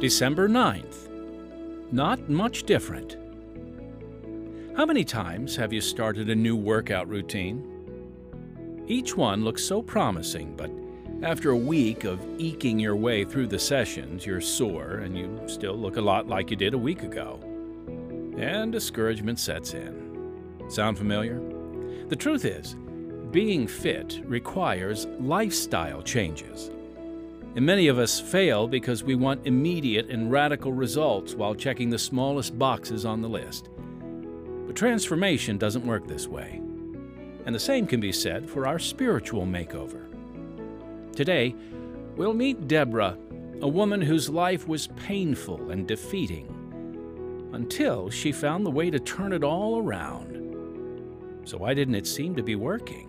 December 9th. Not much different. How many times have you started a new workout routine? Each one looks so promising, but after a week of eking your way through the sessions, you're sore and you still look a lot like you did a week ago. And discouragement sets in. Sound familiar? The truth is, being fit requires lifestyle changes. And many of us fail because we want immediate and radical results while checking the smallest boxes on the list. But transformation doesn't work this way. And the same can be said for our spiritual makeover. Today, we'll meet Deborah, a woman whose life was painful and defeating, until she found the way to turn it all around. So, why didn't it seem to be working?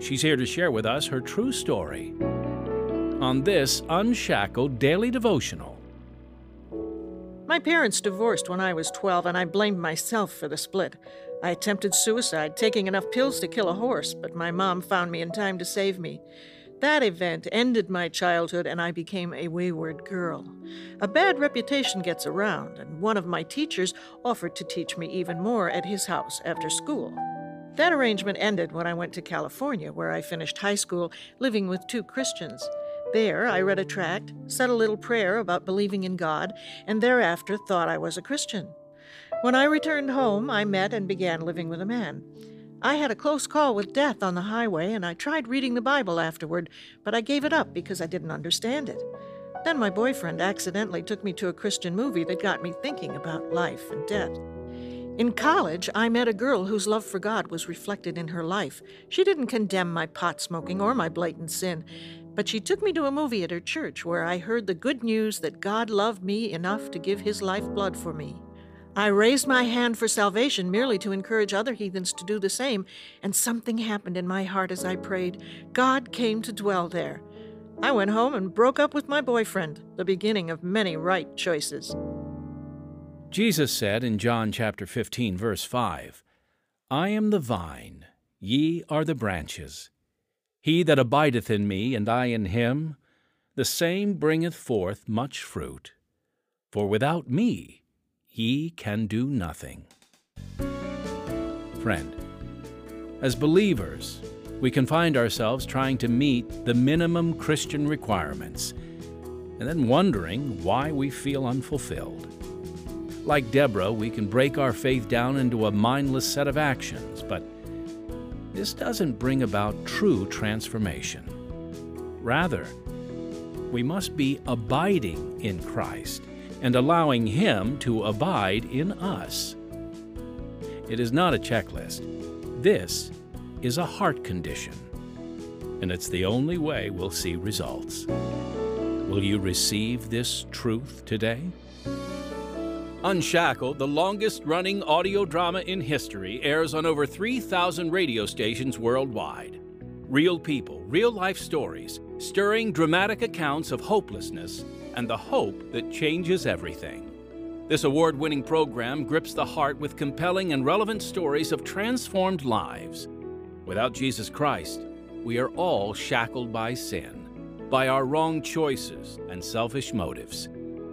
She's here to share with us her true story on this Unshackled Daily Devotional. My parents divorced when I was 12, and I blamed myself for the split. I attempted suicide, taking enough pills to kill a horse, but my mom found me in time to save me. That event ended my childhood and I became a wayward girl. A bad reputation gets around, and one of my teachers offered to teach me even more at his house after school. That arrangement ended when I went to California, where I finished high school living with two Christians. There, I read a tract, said a little prayer about believing in God, and thereafter thought I was a Christian. When I returned home, I met and began living with a man. I had a close call with death on the highway, and I tried reading the Bible afterward, but I gave it up because I didn't understand it. Then my boyfriend accidentally took me to a Christian movie that got me thinking about life and death. In college, I met a girl whose love for God was reflected in her life. She didn't condemn my pot smoking or my blatant sin, but she took me to a movie at her church where I heard the good news that God loved me enough to give his lifeblood for me. I raised my hand for salvation merely to encourage other heathens to do the same, and something happened in my heart as I prayed. God came to dwell there. I went home and broke up with my boyfriend, the beginning of many right choices. Jesus said in John chapter 15 verse 5, I am the vine, ye are the branches. He that abideth in me and I in him, the same bringeth forth much fruit. For without me ye can do nothing. Friend, as believers, we can find ourselves trying to meet the minimum Christian requirements and then wondering why we feel unfulfilled. Like Deborah, we can break our faith down into a mindless set of actions, but this doesn't bring about true transformation. Rather, we must be abiding in Christ and allowing Him to abide in us. It is not a checklist. This is a heart condition, and it's the only way we'll see results. Will you receive this truth today? Unshackled, the longest running audio drama in history, airs on over 3,000 radio stations worldwide. Real people, real life stories, stirring dramatic accounts of hopelessness and the hope that changes everything. This award winning program grips the heart with compelling and relevant stories of transformed lives. Without Jesus Christ, we are all shackled by sin, by our wrong choices and selfish motives.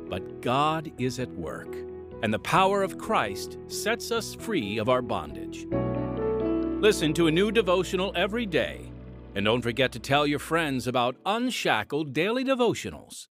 But God is at work, and the power of Christ sets us free of our bondage. Listen to a new devotional every day, and don't forget to tell your friends about Unshackled Daily Devotionals.